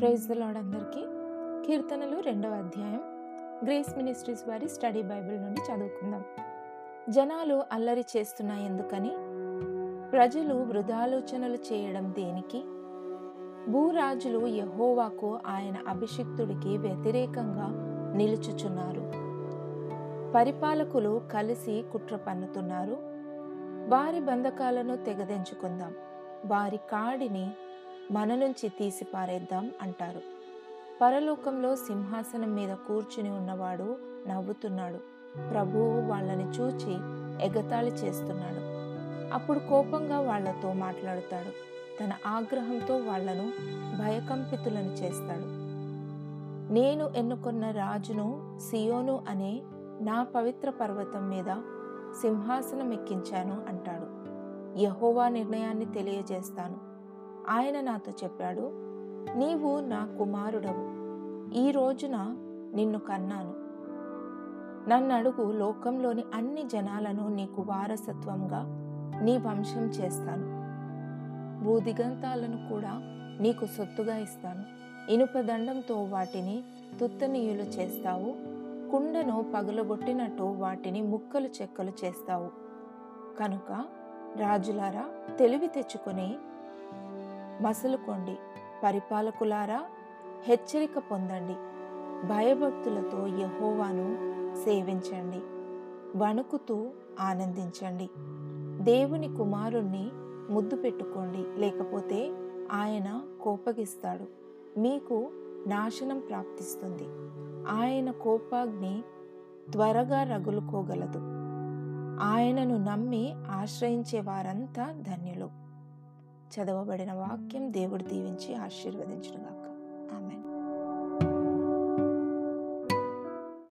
Praise the lord అందరికీ. కీర్తనలు రెండవ అధ్యాయం. గ్రేస్ మినిస్ట్రీస్ వారి స్టడీ బైబిల్ నుండి చదువుకుందాం. జనాలు అల్లరి చేస్తున్నా ఎందుకని? ప్రజలు వృధాలోచనలు చేయడం దేనికి? భూరాజులు యహోవాకు ఆయన అభిషిక్తుడికి వ్యతిరేకంగా నిలుచుచున్నారు. పరిపాలకులు కలిసి కుట్ర పన్నుతున్నారు. వారి బంధకాలను తెగదెంచుకుందాం. వారి కాడిని మన నుంచి తీసి పారేద్దాం అంటారు. పరలోకంలో సింహాసనం మీద కూర్చుని ఉన్నవాడు నవ్వుతున్నాడు. ప్రభువు వాళ్ళని చూచి ఎగతాళి చేస్తున్నాడు. అప్పుడు కోపంగా వాళ్ళతో మాట్లాడుతాడు. తన ఆగ్రహంతో వాళ్ళను భయకంపితులను చేస్తాడు. నేను ఎన్నుకున్న రాజును సియోను అనే నా పవిత్ర పర్వతం మీద సింహాసనం ఎక్కించాను అంటాడు. యహోవా నిర్ణయాన్ని తెలియజేస్తాను. ఆయన నాతో చెప్పాడు నీవు నా కుమారుడవు. ఈ రోజున నిన్ను కన్నాను. నన్ను అడుగు లోకంలోని అన్ని జనాలను నీకు వారసత్వంగా నీ వంశం చేస్తాను. భూదిగంతాలను కూడా నీకు సొత్తుగా ఇస్తాను. ఇనుప దండంతో వాటిని తుత్తనీయులు చేస్తావు. కుండను పగులగొట్టినట్టు వాటిని ముక్కలు చెక్కలు చేస్తావు. కనుక రాజులారా తెలివి తెచ్చుకొని మసలుకోండి. పరిపాలకులారా హెచ్చరిక పొందండి. భయభక్తులతో యహోవాను సేవించండి. వణుకుతూ ఆనందించండి. దేవుని కుమారుణ్ణి ముద్దు పెట్టుకోండి. లేకపోతే ఆయన కోపగిస్తాడు. మీకు నాశనం ప్రాప్తిస్తుంది. ఆయన కోపాగ్ని త్వరగా రగులుకోగలదు. ఆయనను నమ్మి ఆశ్రయించే వారంతా ధన్యులు. చదవబడిన వాక్యం దేవుడు దీవించి ఆశీర్వదించునుగాక.